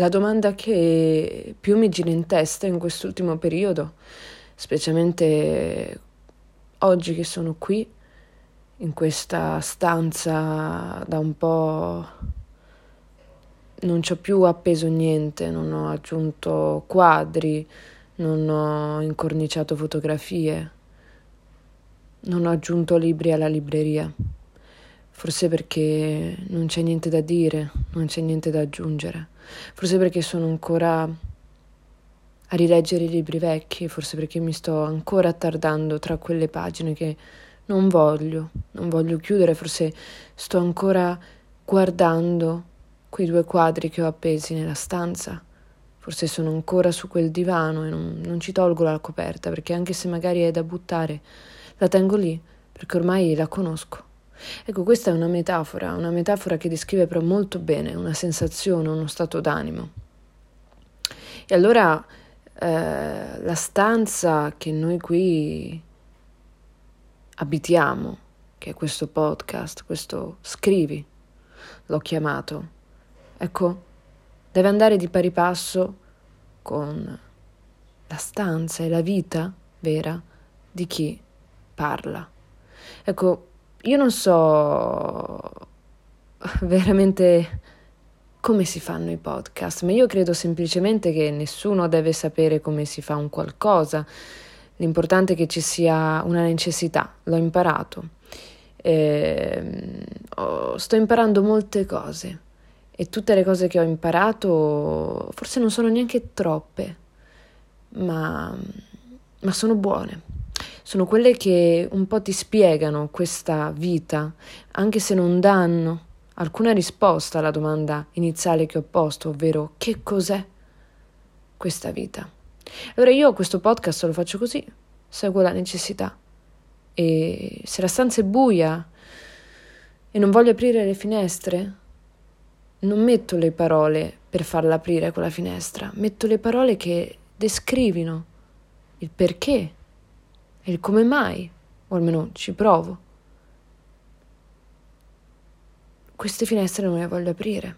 la domanda che più mi gira in testa in quest'ultimo periodo, specialmente oggi che sono qui, in questa stanza da un po' non ci ho più appeso niente, non ho aggiunto quadri, non ho incorniciato fotografie, non ho aggiunto libri alla libreria. Forse perché non c'è niente da dire, non c'è niente da aggiungere. Forse perché sono ancora a rileggere i libri vecchi, forse perché mi sto ancora attardando tra quelle pagine che non voglio, non voglio chiudere, forse sto ancora guardando quei due quadri che ho appesi nella stanza. Forse sono ancora su quel divano e non, non ci tolgo la coperta, perché anche se magari è da buttare, la tengo lì, perché ormai la conosco. Ecco, questa è una metafora, una metafora che descrive però molto bene una sensazione, uno stato d'animo. E allora eh, la stanza che noi qui abitiamo, che è questo podcast, questo scrivi, l'ho chiamato, ecco, deve andare di pari passo con la stanza e la vita vera di chi parla. Ecco, io non so veramente come si fanno i podcast, ma io credo semplicemente che nessuno deve sapere come si fa un qualcosa. L'importante è che ci sia una necessità, l'ho imparato. Eh, sto imparando molte cose e tutte le cose che ho imparato forse non sono neanche troppe, ma, ma sono buone sono quelle che un po' ti spiegano questa vita, anche se non danno alcuna risposta alla domanda iniziale che ho posto, ovvero che cos'è questa vita. Allora io questo podcast lo faccio così, seguo la necessità. E se la stanza è buia e non voglio aprire le finestre, non metto le parole per farla aprire quella finestra, metto le parole che descrivino il perché e il come mai, o almeno ci provo. Queste finestre non le voglio aprire.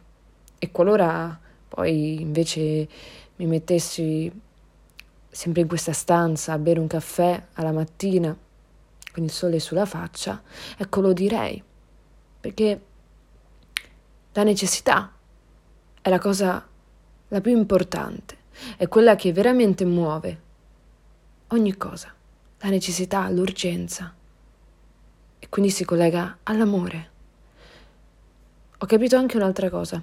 E qualora poi invece mi mettessi sempre in questa stanza a bere un caffè alla mattina con il sole sulla faccia, ecco lo direi, perché la necessità è la cosa la più importante, è quella che veramente muove ogni cosa la necessità, l'urgenza e quindi si collega all'amore. Ho capito anche un'altra cosa.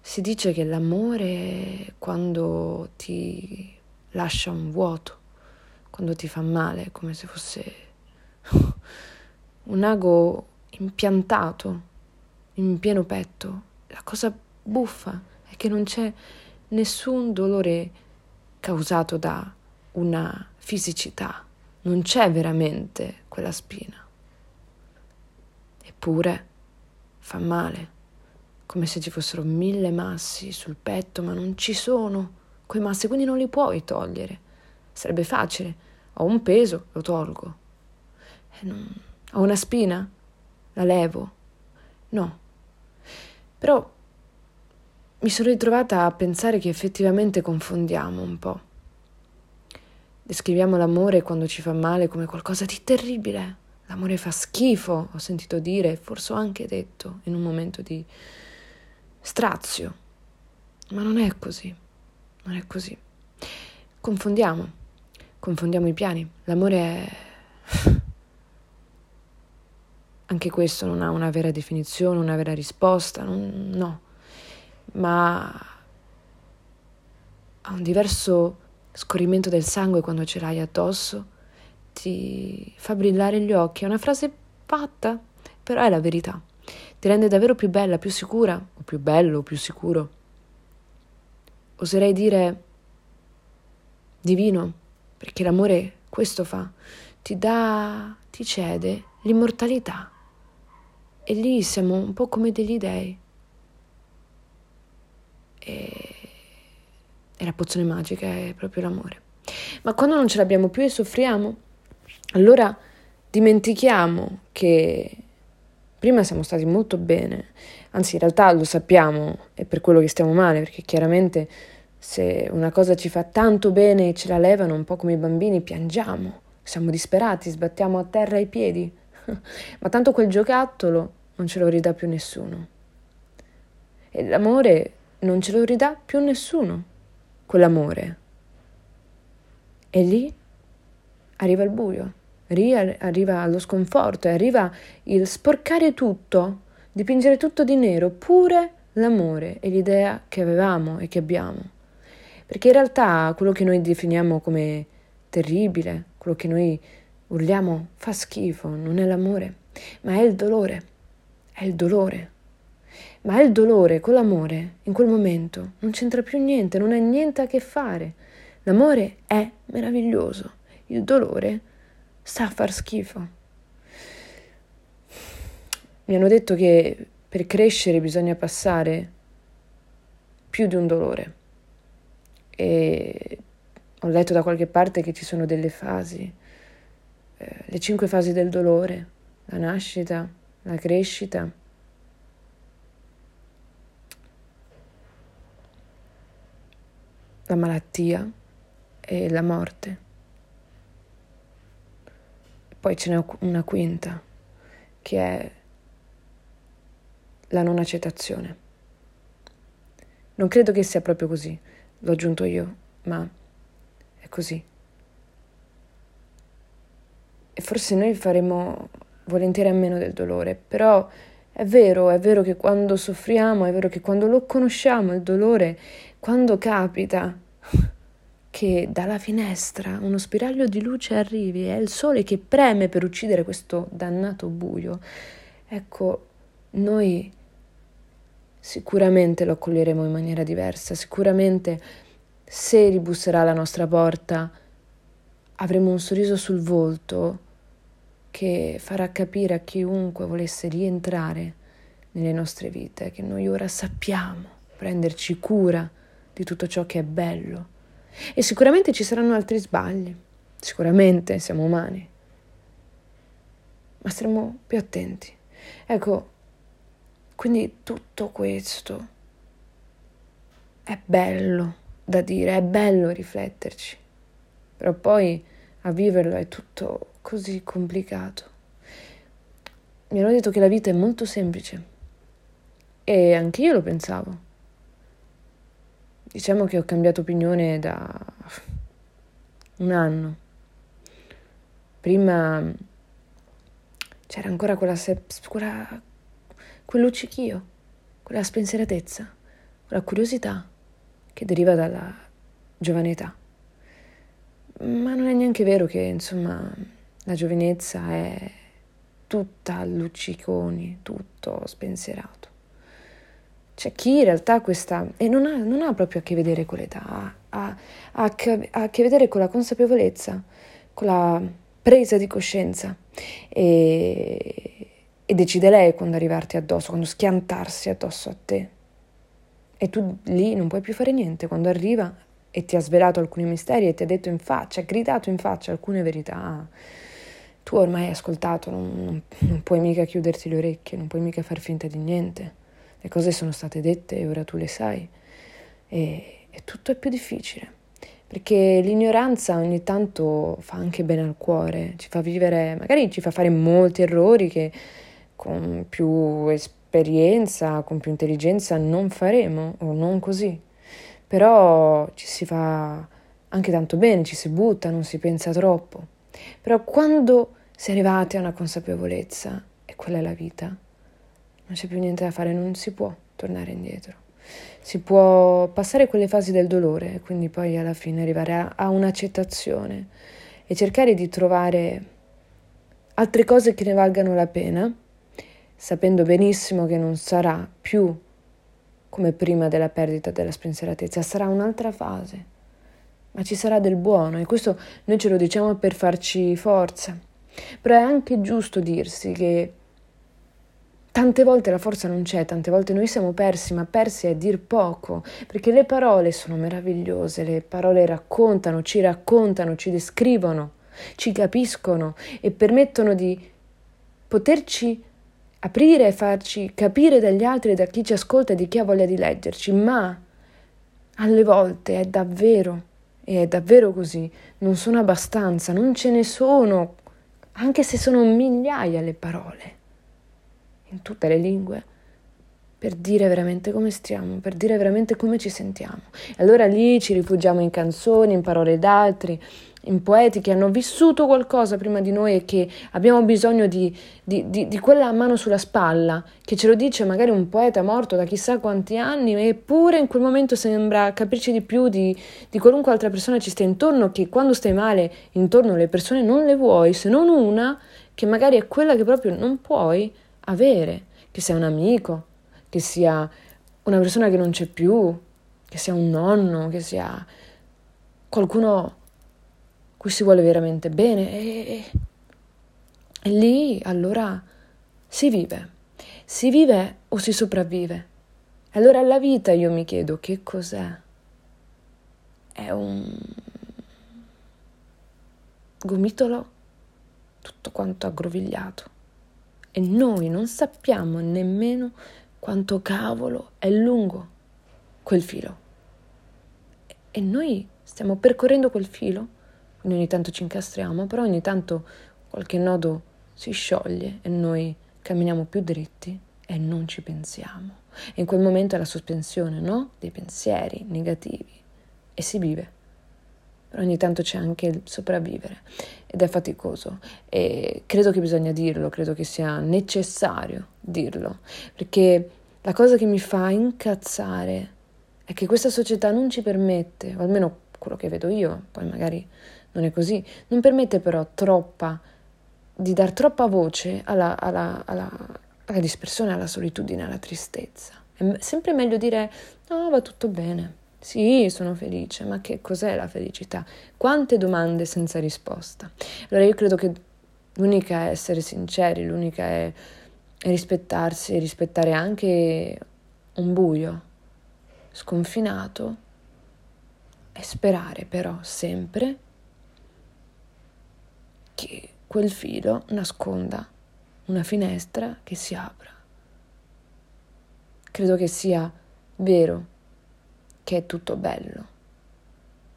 Si dice che l'amore quando ti lascia un vuoto, quando ti fa male, come se fosse un ago impiantato in pieno petto. La cosa buffa è che non c'è nessun dolore causato da una fisicità non c'è veramente quella spina. Eppure fa male, come se ci fossero mille massi sul petto, ma non ci sono quei massi, quindi non li puoi togliere. Sarebbe facile, ho un peso, lo tolgo. Non... Ho una spina, la levo. No. Però mi sono ritrovata a pensare che effettivamente confondiamo un po'. Descriviamo l'amore quando ci fa male come qualcosa di terribile. L'amore fa schifo, ho sentito dire, forse ho anche detto in un momento di strazio. Ma non è così. Non è così. Confondiamo. Confondiamo i piani. L'amore è... Anche questo non ha una vera definizione, una vera risposta, non, no. Ma ha un diverso scorrimento del sangue quando ce l'hai addosso, ti fa brillare gli occhi. È una frase fatta, però è la verità. Ti rende davvero più bella, più sicura, o più bello, più sicuro. Oserei dire divino, perché l'amore questo fa, ti dà, ti cede l'immortalità. E lì siamo un po' come degli dei. E e la pozione magica è proprio l'amore. Ma quando non ce l'abbiamo più e soffriamo, allora dimentichiamo che Prima siamo stati molto bene, anzi in realtà lo sappiamo, è per quello che stiamo male, perché chiaramente se una cosa ci fa tanto bene e ce la levano, un po' come i bambini, piangiamo, siamo disperati, sbattiamo a terra i piedi, ma tanto quel giocattolo non ce lo ridà più nessuno. E l'amore non ce lo ridà più nessuno, quell'amore. E lì arriva il buio arriva lo sconforto, arriva il sporcare tutto, dipingere tutto di nero, pure l'amore e l'idea che avevamo e che abbiamo. Perché in realtà quello che noi definiamo come terribile, quello che noi urliamo fa schifo, non è l'amore, ma è il dolore. È il dolore. Ma è il dolore con l'amore in quel momento non c'entra più niente, non ha niente a che fare. L'amore è meraviglioso, il dolore sta a far schifo. Mi hanno detto che per crescere bisogna passare più di un dolore. E ho letto da qualche parte che ci sono delle fasi, eh, le cinque fasi del dolore, la nascita, la crescita, la malattia e la morte. Poi ce n'è una quinta, che è la non accettazione. Non credo che sia proprio così, l'ho aggiunto io, ma è così. E forse noi faremo volentieri a meno del dolore, però è vero, è vero che quando soffriamo, è vero che quando lo conosciamo il dolore, quando capita che dalla finestra uno spiraglio di luce arrivi, è il sole che preme per uccidere questo dannato buio. Ecco, noi sicuramente lo accoglieremo in maniera diversa, sicuramente se ribusserà alla nostra porta avremo un sorriso sul volto che farà capire a chiunque volesse rientrare nelle nostre vite che noi ora sappiamo prenderci cura di tutto ciò che è bello e sicuramente ci saranno altri sbagli, sicuramente siamo umani, ma staremo più attenti. Ecco, quindi tutto questo è bello da dire, è bello rifletterci, però poi a viverlo è tutto così complicato. Mi hanno detto che la vita è molto semplice e anche io lo pensavo. Diciamo che ho cambiato opinione da un anno. Prima c'era ancora quella, se- quella quel luccichio, quella spensieratezza, quella curiosità che deriva dalla giovanetà. Ma non è neanche vero che, insomma, la giovinezza è tutta lucciconi, tutto spensierato. C'è chi in realtà questa, e non ha, non ha proprio a che vedere con l'età, ha, ha, ha, a che vedere con la consapevolezza, con la presa di coscienza e, e decide lei quando arrivarti addosso, quando schiantarsi addosso a te. E tu lì non puoi più fare niente, quando arriva e ti ha svelato alcuni misteri e ti ha detto in faccia, ha gridato in faccia alcune verità. Tu ormai hai ascoltato, non, non, puoi mica chiuderti le orecchie, non puoi mica far finta di niente le cose sono state dette e ora tu le sai e, e tutto è più difficile perché l'ignoranza ogni tanto fa anche bene al cuore, ci fa vivere, magari ci fa fare molti errori che con più esperienza, con più intelligenza non faremo o non così. Però ci si fa anche tanto bene, ci si butta, non si pensa troppo. Però quando si è arrivati a una consapevolezza, e quella è la vita, non c'è più niente da fare, non si può tornare indietro. Si può passare quelle fasi del dolore e quindi poi alla fine arrivare a, a un'accettazione e cercare di trovare altre cose che ne valgano la pena, sapendo benissimo che non sarà più come prima della perdita della spensieratezza, sarà un'altra fase, ma ci sarà del buono e questo noi ce lo diciamo per farci forza. Però è anche giusto dirsi che Tante volte la forza non c'è, tante volte noi siamo persi, ma persi è dir poco, perché le parole sono meravigliose, le parole raccontano, ci raccontano, ci descrivono, ci capiscono e permettono di poterci aprire e farci capire dagli altri, da chi ci ascolta e di chi ha voglia di leggerci, ma alle volte è davvero, e è davvero così, non sono abbastanza, non ce ne sono, anche se sono migliaia le parole, in tutte le lingue, per dire veramente come stiamo, per dire veramente come ci sentiamo. E allora lì ci rifugiamo in canzoni, in parole d'altri, in poeti che hanno vissuto qualcosa prima di noi e che abbiamo bisogno di, di, di, di, quella mano sulla spalla, che ce lo dice magari un poeta morto da chissà quanti anni, eppure in quel momento sembra capirci di più di, di qualunque altra persona ci stia intorno, che quando stai male intorno le persone non le vuoi, se non una che magari è quella che proprio non puoi avere, che sia un amico, che sia una persona che non c'è più, che sia un nonno, che sia qualcuno cui si vuole veramente bene e, e lì allora si vive, si vive o si sopravvive. Allora la vita io mi chiedo che cos'è? È un gomitolo tutto quanto aggrovigliato e noi non sappiamo nemmeno quanto cavolo è lungo quel filo. E noi stiamo percorrendo quel filo quindi ogni tanto ci incastriamo, però ogni tanto qualche nodo si scioglie e noi camminiamo più dritti e non ci pensiamo. E in quel momento è la sospensione, no? Dei pensieri negativi e si vive. Però ogni tanto c'è anche il sopravvivere ed è faticoso e credo che bisogna dirlo, credo che sia necessario dirlo, perché la cosa che mi fa incazzare è che questa società non ci permette, o almeno quello che vedo io, poi magari non è così, non permette però troppa, di dar troppa voce alla, alla, alla, alla dispersione, alla solitudine, alla tristezza. È sempre meglio dire no, va tutto bene, sì, sono felice, ma che cos'è la felicità? Quante domande senza risposta. Allora io credo che l'unica è essere sinceri, l'unica è, rispettarsi, rispettare anche un buio sconfinato e sperare però sempre che quel filo nasconda una finestra che si apra. Credo che sia vero che è tutto bello,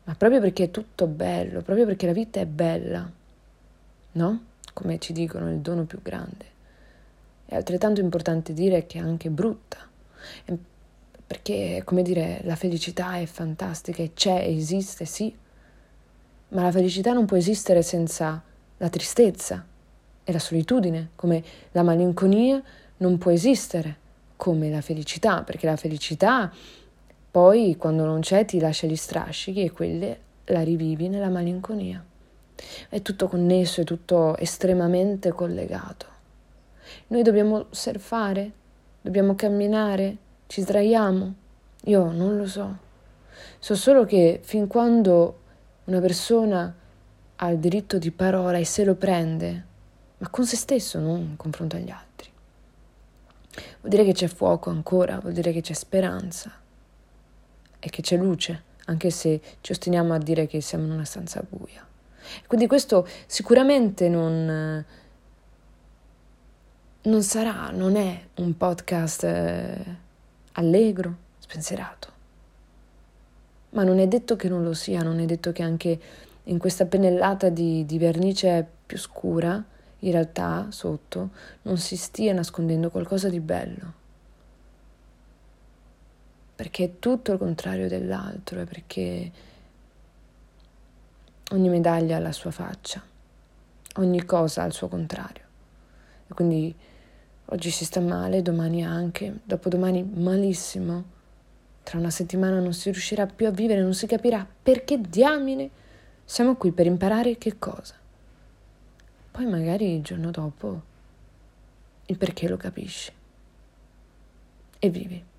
ma proprio perché è tutto bello, proprio perché la vita è bella, no? Come ci dicono, il dono più grande. È altrettanto importante dire che è anche brutta, perché, come dire, la felicità è fantastica e c'è, esiste, sì, ma la felicità non può esistere senza la tristezza e la solitudine, come la malinconia non può esistere come la felicità, perché la felicità poi quando non c'è ti lascia gli strascichi e quelle la rivivi nella malinconia. È tutto connesso, è tutto estremamente collegato. Noi dobbiamo surfare, dobbiamo camminare, ci sdraiamo. Io non lo so. So solo che fin quando una persona ha il diritto di parola e se lo prende, ma con se stesso, non in confronto agli altri. Vuol dire che c'è fuoco ancora, vuol dire che c'è speranza e che c'è luce, anche se ci ostiniamo a dire che siamo in una stanza buia. Quindi questo sicuramente non, non sarà, non è un podcast eh, allegro, spensierato. Ma non è detto che non lo sia, non è detto che anche in questa pennellata di, di vernice più scura, in realtà sotto non si stia nascondendo qualcosa di bello. Perché è tutto il contrario dell'altro, è perché ogni medaglia ha la sua faccia, ogni cosa ha il suo contrario. E quindi oggi si sta male, domani anche, dopodomani malissimo. Tra una settimana non si riuscirà più a vivere, non si capirà perché diamine siamo qui per imparare che cosa. Poi magari il giorno dopo il perché lo capisci. E vivi.